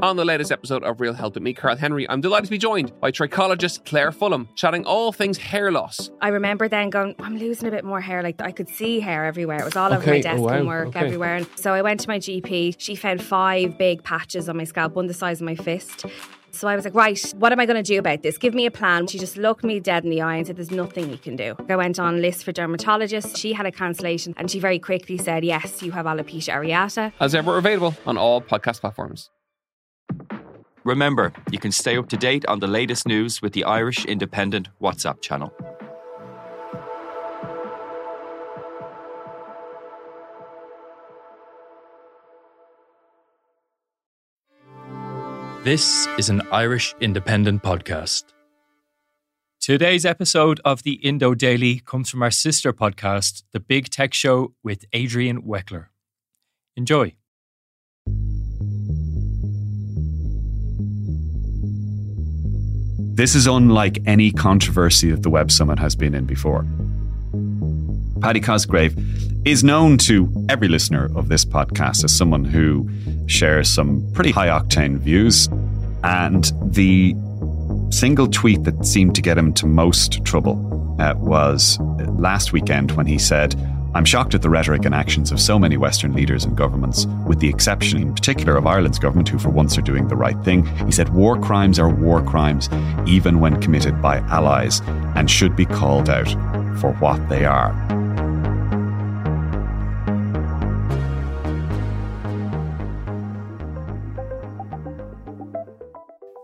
On the latest episode of Real Health with me, Carl Henry, I'm delighted to be joined by trichologist Claire Fulham, chatting all things hair loss. I remember then going, I'm losing a bit more hair. Like I could see hair everywhere. It was all over Okay, my oh, desk wow, and work okay. everywhere. And so I went to my GP. She found five big patches on my scalp, one the size of my fist. So I was like, right, what am I going to do about this? Give me a plan. She just looked me dead in the eye and said, there's nothing you can do. I went on list for dermatologists. She had a cancellation and she very quickly said, yes, you have alopecia areata. As ever, available on all podcast platforms. Remember, you can stay up to date on the latest news with the Irish Independent WhatsApp channel. This is an Irish independent podcast. Today's episode of the Indo Daily comes from our sister podcast, The Big Tech Show with Adrian Weckler. Enjoy. This is unlike any controversy that the Web Summit has been in before. Paddy Cosgrave is known to every listener of this podcast as someone who shares some pretty high octane views. And the single tweet that seemed to get him to most trouble uh, was last weekend when he said, I'm shocked at the rhetoric and actions of so many Western leaders and governments, with the exception in particular of Ireland's government, who for once are doing the right thing. He said, War crimes are war crimes, even when committed by allies, and should be called out for what they are.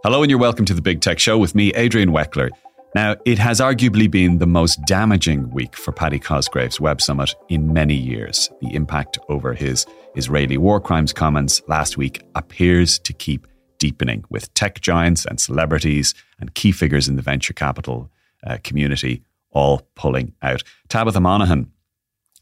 Hello, and you're welcome to the Big Tech Show with me, Adrian Weckler. Now, it has arguably been the most damaging week for Paddy Cosgrave's Web Summit in many years. The impact over his Israeli war crimes comments last week appears to keep deepening, with tech giants and celebrities and key figures in the venture capital uh, community all pulling out. Tabitha Monahan,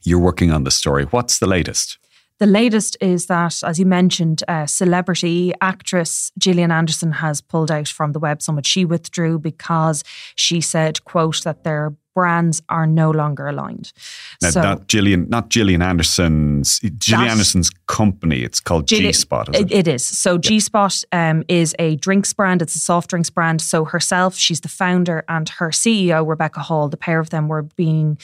you're working on the story. What's the latest? The latest is that, as you mentioned, uh, celebrity actress Gillian Anderson has pulled out from the Web Summit. She withdrew because she said, "quote that their brands are no longer aligned." Now, so not Gillian, not Gillian Anderson's, Gillian Anderson's company. It's called G Spot. It? it is. So G Spot um, is a drinks brand. It's a soft drinks brand. So herself, she's the founder, and her CEO Rebecca Hall. The pair of them were being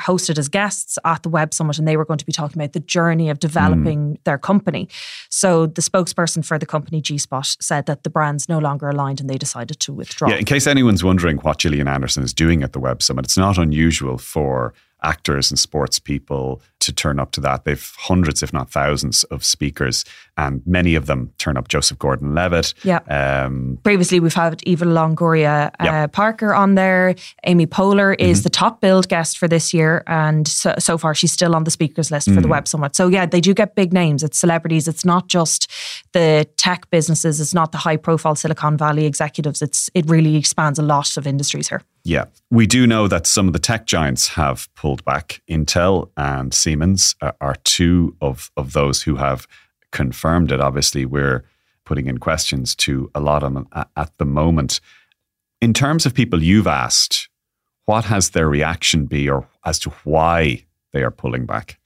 hosted as guests at the Web Summit, and they were going to be talking about the journey of developing their company. So the spokesperson for the company G Spot said that the brands no longer aligned, and they decided to withdraw. Yeah, in case anyone's wondering what Gillian Anderson is doing at the Web Summit, it's not unusual for actors and sports people to turn up to that. They've hundreds, if not thousands, of speakers, and many of them turn up. Joseph Gordon-Levitt. Yeah. Um, Previously, we've had Eva Longoria uh, Yep. Parker on there. Amy Poehler is the top billed guest for this year, and so, so far she's still on the speakers list for the Web Summit. So yeah, they do get big names. It's celebrities. It's not just the tech businesses. It's not the high profile Silicon Valley executives. It's it really expands a lot of industries here. Yeah. We do know that some of the tech giants have pulled back. Intel and Siemens are, are two of, of those who have confirmed it. Obviously, we're putting in questions to a lot of them at the moment. In terms of people you've asked, what has their reaction be or as to why they are pulling back?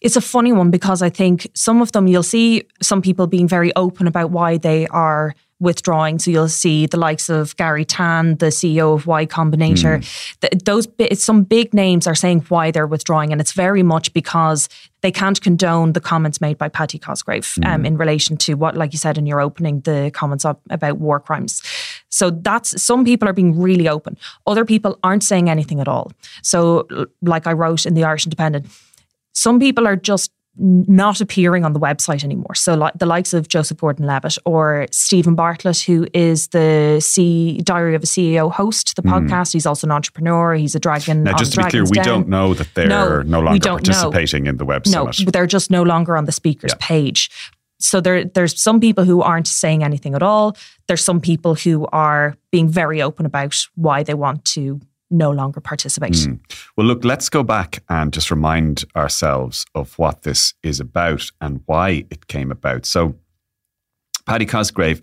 It's a funny one because I think some of them you'll see some people being very open about why they are withdrawing. So you'll see the likes of Garry Tan, the CEO of Y Combinator. Th- those bi- some big names are saying why they're withdrawing, and it's very much because they can't condone the comments made by Paddy Cosgrave um, in relation to what, like you said in your opening, the comments up about war crimes. So that's some people are being really open. Other people aren't saying anything at all. So, like I wrote in the Irish Independent, some people are just not appearing on the website anymore. So, like the likes of Joseph Gordon-Levitt or Steven Bartlett, who is the C Diary of a CEO host, the hmm. podcast. He's also an entrepreneur. He's a dragon. Now, just to be clear, we Den. don't know that they're No, no, longer don't know. participating in the Web No, Summit. they're just no longer on the speakers Yeah. page. So there, there's some people who aren't saying anything at all. There's some people who are being very open about why they want to no longer participate. Mm. Well, look, let's go back and just remind ourselves of what this is about and why it came about. So, Paddy Cosgrave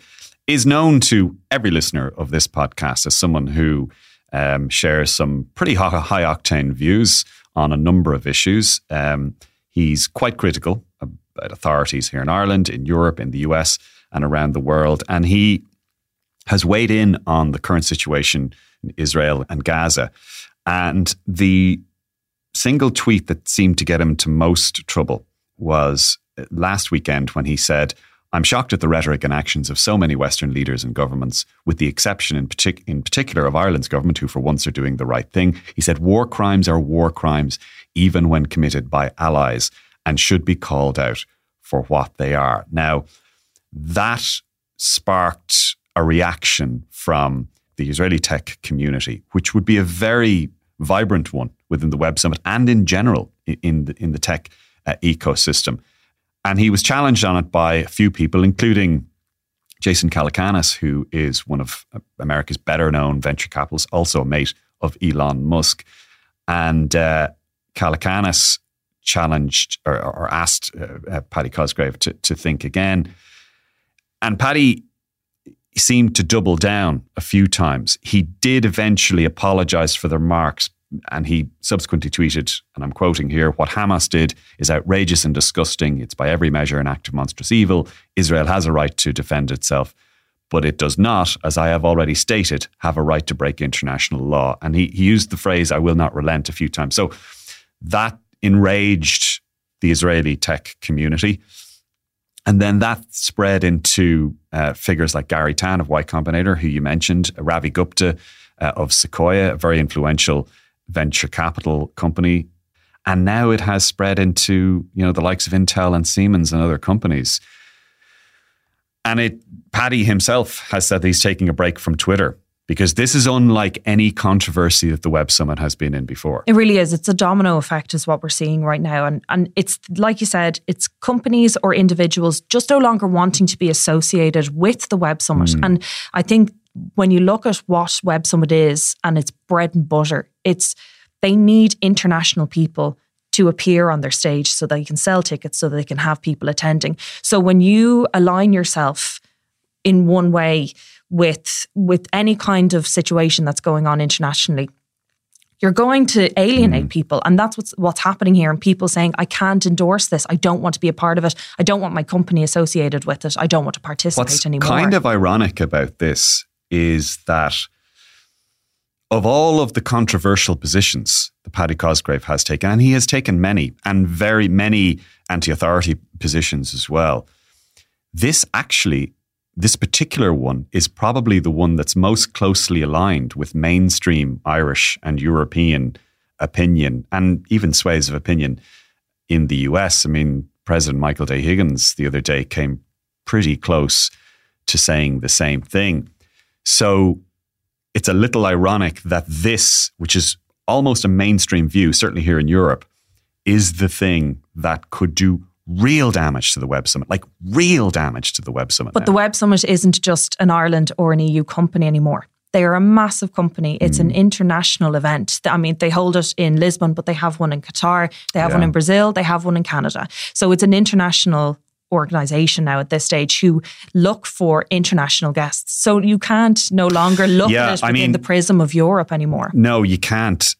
is known to every listener of this podcast as someone who um, shares some pretty high, octane views on a number of issues. Um, he's quite critical about authorities here in Ireland, in Europe, in the US, and around the world. And he has weighed in on the current situation Israel and Gaza. And the single tweet that seemed to get him to most trouble was last weekend when he said, I'm shocked at the rhetoric and actions of so many Western leaders and governments, with the exception in, partic- in particular of Ireland's government, who for once are doing the right thing. He said, War crimes are war crimes, even when committed by allies, and should be called out for what they are. Now, that sparked a reaction from the Israeli tech community, which would be a very vibrant one within the Web Summit and in general in the, in the tech uh, ecosystem. And he was challenged on it by a few people, including Jason Calacanis, who is one of America's better known venture capitalists, also a mate of Elon Musk. And uh, Calacanis challenged or, or asked uh, uh, Paddy Cosgrave to, to think again. And Paddy seemed to double down a few times. He did eventually apologize for the remarks, and he subsequently tweeted, and I'm quoting here, what Hamas did is outrageous and disgusting. It's by every measure an act of monstrous evil. Israel has a right to defend itself, but it does not, as I have already stated, have a right to break international law. And he, he used the phrase, I will not relent, a few times. So that enraged the Israeli tech community. And then that spread into uh, figures like Garry Tan of Y Combinator, who you mentioned, Ravi Gupta uh, of Sequoia, a very influential venture capital company. And now it has spread into, you know, the likes of Intel and Siemens and other companies. And it Paddy himself has said he's taking a break from Twitter because this is unlike any controversy that the Web Summit has been in before. It really is. It's a domino effect, is what we're seeing right now. And and it's like you said, it's companies or individuals just no longer wanting to be associated with the Web Summit. Mm. And I think when you look at what Web Summit is and its bread and butter, it's they need international people to appear on their stage so they can sell tickets so they can have people attending. So when you align yourself in one way with with any kind of situation that's going on internationally, you're going to alienate mm. people and that's what's what's happening here and people saying i can't endorse this i don't want to be a part of it i don't want my company associated with it i don't want to participate anymore. what's anymore kind of ironic about this is that of all of the controversial positions that Paddy Cosgrave has taken, and he has taken many and very many anti authority positions as well, this actually, this particular one is probably the one that's most closely aligned with mainstream Irish and European opinion and even sways of opinion in the US. I mean, President Michael D. Higgins the other day came pretty close to saying the same thing. So it's a little ironic that this, which is almost a mainstream view, certainly here in Europe, is the thing that could do real damage to the Web Summit, like real damage to the Web Summit. But now. the Web Summit isn't just an Ireland or an EU company anymore. They are a massive company. It's mm. an international event. I mean, they hold it in Lisbon, but they have one in Qatar, they have yeah. one in Brazil, they have one in Canada. So it's an international organization now at this stage who look for international guests. So you can't no longer look yeah, at it within I mean, the prism of Europe anymore. No, you can't.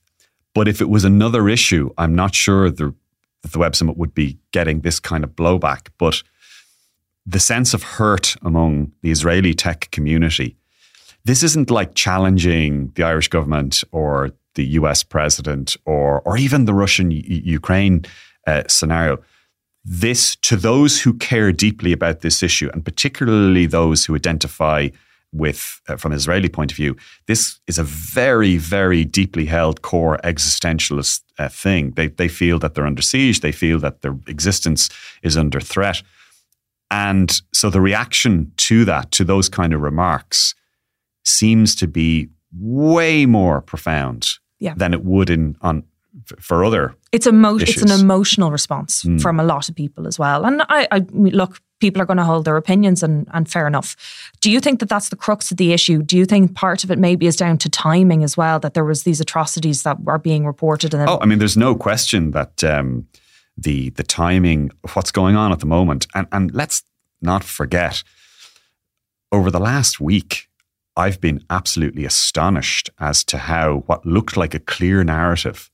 But if it was another issue, I'm not sure the, that the Web Summit would be getting this kind of blowback. But the sense of hurt among the Israeli tech community, this isn't like challenging the Irish government or the US president or, or even the Russian Ukraine uh, scenario this to those who care deeply about this issue, and particularly those who identify with, uh, from an Israeli point of view, this is a very, very deeply held core existentialist uh, thing. They, they feel that they're under siege, they feel that their existence is under threat. And so the reaction to that, to those kind of remarks, seems to be way more profound yeah. than it would in on for other it's emo- it's an emotional response mm. from a lot of people as well and I, I look people are going to hold their opinions and, and fair enough. Do you think that that's the crux of the issue? Do you think part of it maybe is down to timing as well that there was these atrocities that are being reported and oh i mean there's no question that um, the the timing of what's going on at the moment and and let's not forget over the last week I've been absolutely astonished as to how what looked like a clear narrative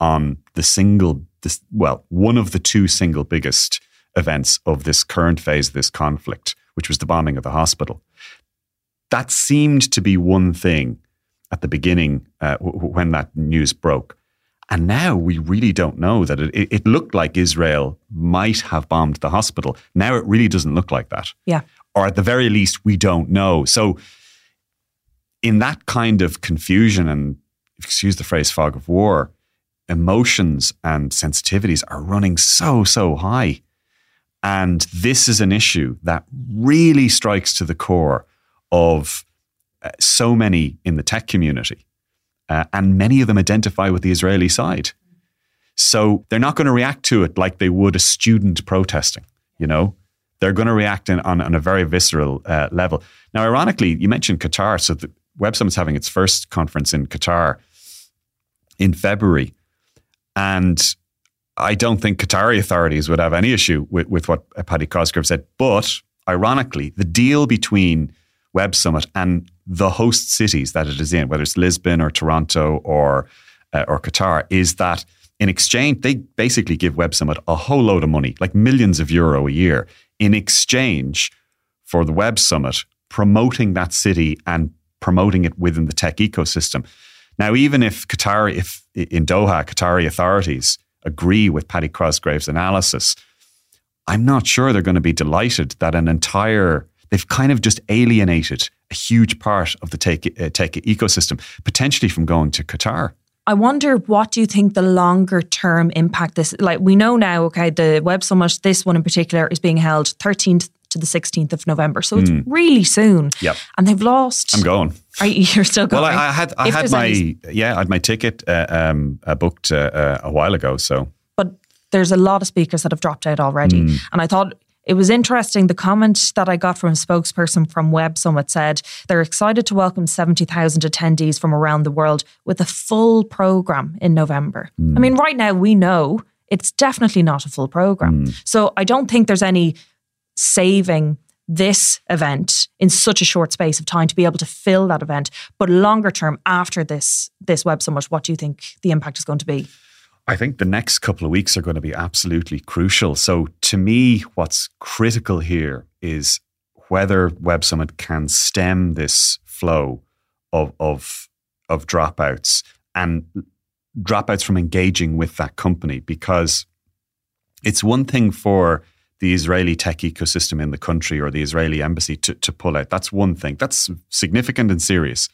on the single, well, one of the two single biggest events of this current phase of this conflict, which was the bombing of the hospital. That seemed to be one thing at the beginning uh, w- when that news broke. And now we really don't know that it, it looked like Israel might have bombed the hospital. Now it really doesn't look like that. Yeah. Or at the very least, we don't know. So, in that kind of confusion and, excuse the phrase, fog of war, emotions and sensitivities are running so, so high. And this is an issue that really strikes to the core of uh, so many in the tech community. Uh, and many of them identify with the Israeli side. So they're not going to react to it like they would a student protesting, you know? They're going to react in, on, on a very visceral uh, level. Now, ironically, you mentioned Qatar. So the Web Summit's having its first conference in Qatar in February. And I don't think Qatari authorities would have any issue with, with what Paddy Cosgrave said. But ironically, the deal between Web Summit and the host cities that it is in, whether it's Lisbon or Toronto or uh, or Qatar, is that in exchange they basically give Web Summit a whole load of money, like millions of euro a year, in exchange for the Web Summit promoting that city and promoting it within the tech ecosystem. Now, even if Qatar, if in Doha, Qatari authorities agree with Paddy Cosgrave's analysis, I'm not sure they're going to be delighted that an entire they've kind of just alienated a huge part of the tech, uh, tech ecosystem, potentially from going to Qatar. I wonder what do you think the longer term impact this like we know now okay the web summit this one in particular is being held 13th to the 16th of November so it's really soon Yep. and they've lost I'm going. are you, you're still going Well, I, I had I If had my any- yeah I had my ticket uh, um, uh, booked uh, uh, a while ago. So but there's a lot of speakers that have dropped out already. Hmm. And I thought it was interesting. The comment that I got from a spokesperson from Web Summit said they're excited to welcome 70,000 attendees from around the world with a full program in November. Hmm. I mean, right now we know it's definitely not a full program. Hmm. So I don't think there's any saving this event in such a short space of time to be able to fill that event but longer term after this this web summit what do you think the impact is going to be I think the next couple of weeks are going to be absolutely crucial. So, to me, what's critical here is whether Web Summit can stem this flow of of of dropouts and dropouts from engaging with that company because it's one thing for the Israeli tech ecosystem in the country or the Israeli embassy to, to pull out. That's one thing. That's significant and serious.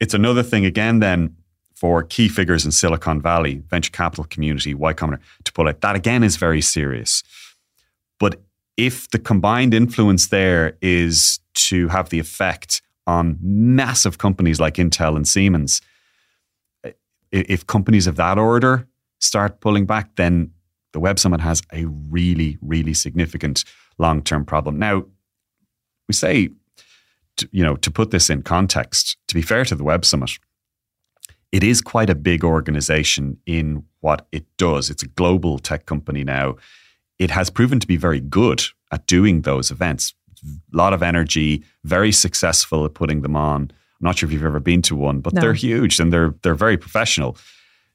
It's another thing again then for key figures in Silicon Valley, venture capital community, Y Combinator to pull out. That again is very serious. But if the combined influence there is to have the effect on massive companies like Intel and Siemens, if companies of that order start pulling back, then the Web Summit has a really, really significant long term problem. Now, we say, to, you know, to put this in context, to be fair to the Web Summit, it is quite a big organization in what it does. It's a global tech company now. It has proven to be very good at doing those events. A lot of energy, very successful at putting them on. I'm not sure if you've ever been to one, but No. they're huge and they're they're very professional.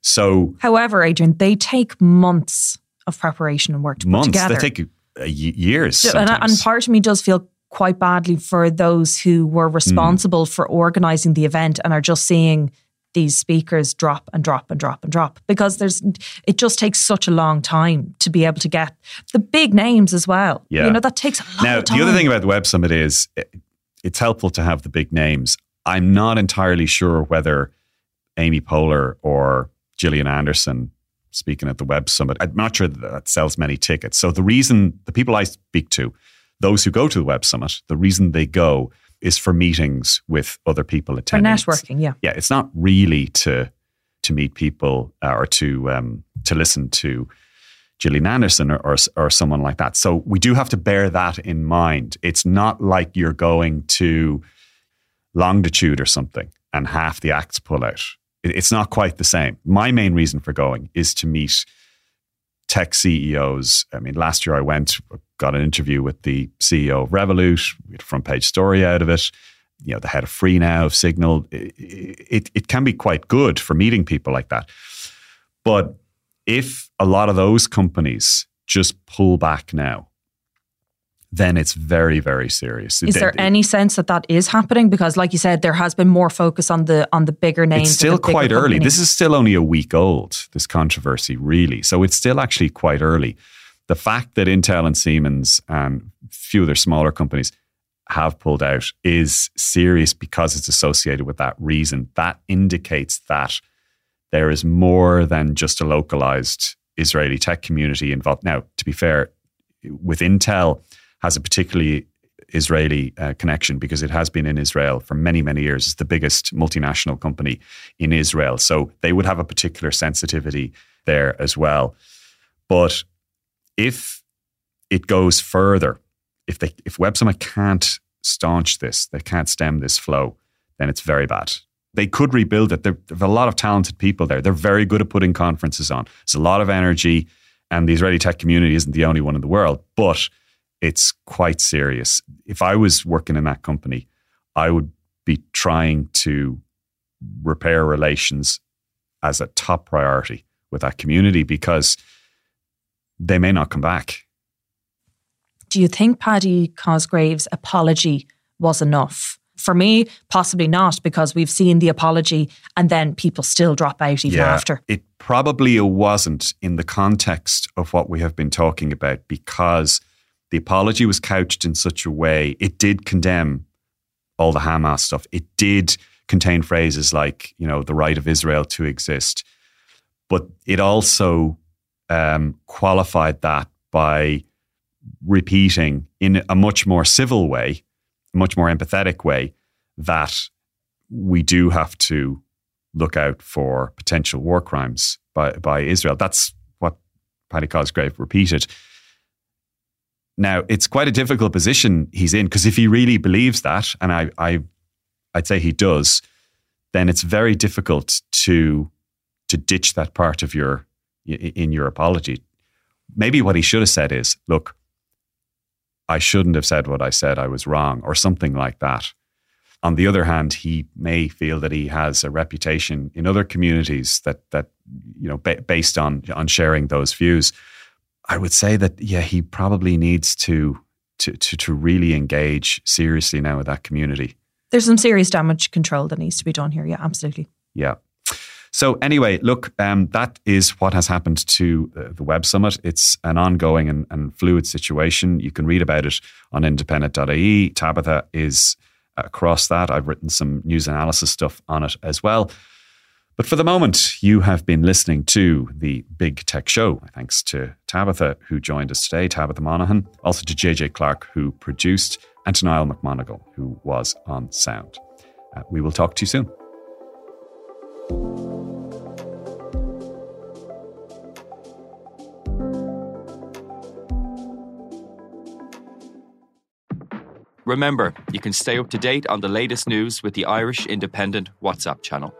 So However, Adrian, they take months of preparation and work to months put together. they take uh, y- years. And, and part of me does feel quite badly for those who were responsible for organizing the event and are just seeing these speakers drop and drop and drop and drop because there's it just takes such a long time to be able to get the big names as well. Yeah. You know, that takes a lot Now, of time. the other thing about the Web Summit is it- it's helpful to have the big names. I'm not entirely sure whether Amy Poehler or Gillian Anderson speaking at the Web Summit, I'm not sure that, that sells many tickets. So the reason the people I speak to, those who go to the Web Summit, the reason they go is for meetings with other people for attending. networking, yeah. Yeah, it's not really to to meet people uh, or to um, to listen to Gillian Anderson or, or or someone like that. So we do have to bear that in mind. It's not like you're going to longitude or something and half the acts pull out. It- It's not quite the same. My main reason for going is to meet tech CEOs. I mean, last year I went, got an interview with the CEO of Revolut, we had a front page story out of it. You know, the head of Free Now, of Signal. It, it, it can be quite good for meeting people like that. But if a lot of those companies just pull back now then it's very, very serious. Is there any sense that that is happening? Because, like you said, there has been more focus on the on the bigger names. It's still quite early. Companies. This is still only a week old. This controversy, really, so it's still actually quite early. The fact that Intel and Siemens and a few other smaller companies have pulled out is serious because it's associated with that reason. That indicates that there is more than just a localized Israeli tech community involved. Now, to be fair, with Intel has a particularly Israeli uh, connection because it has been in Israel for many, many years. It's the biggest multinational company in Israel. So they would have a particular sensitivity there as well. But if it goes further, if they if Web Summit can't staunch this, they can't stem this flow, then it's very bad. They could rebuild it. There, have a lot of talented people there. They're very good at putting conferences on. There's a lot of energy, and the Israeli tech community isn't the only one in the world, but it's quite serious. If I was working in that company, I would be trying to repair relations as a top priority with that community because they may not come back. Do you think Paddy Cosgrave's apology was enough? For me, possibly not, because we've seen the apology and then people still drop out even yeah, after. It probably wasn't in the context of what we have been talking about because the apology was couched in such a way it did condemn all the Hamas stuff. It did contain phrases like, you know, the right of Israel to exist. But it also um, qualified that by repeating in a much more civil way, a much more empathetic way, that we do have to look out for potential war crimes by, by Israel. That's what Paddy Cosgrave repeated. Now, it's quite a difficult position he's in because if he really believes that, and I, I, I'd say he does, then it's very difficult to to ditch that part of your in your apology. Maybe what he should have said is, "Look, I shouldn't have said what I said. I was wrong, or something like that. On the other hand, he may feel that he has a reputation in other communities that that you know ba- based on on sharing those views. I would say that yeah, he probably needs to to to, to really engage seriously now with that community. There's some serious damage control that needs to be done here. Yeah, absolutely. Yeah. So anyway, look, um, that is what has happened to uh, the Web Summit. It's an ongoing and, and, fluid situation. You can read about it on independent.ie. Tabitha is across that. I've written some news analysis stuff on it as well. But for the moment, you have been listening to the Big Tech Show. Thanks to Tabitha, who joined us today, Tabitha Monahan, also to JJ Clark, who produced, and to Niall McMonigal, who was on sound. Uh, we will talk to you soon. Remember, you can stay up to date on the latest news with the Irish Independent WhatsApp channel.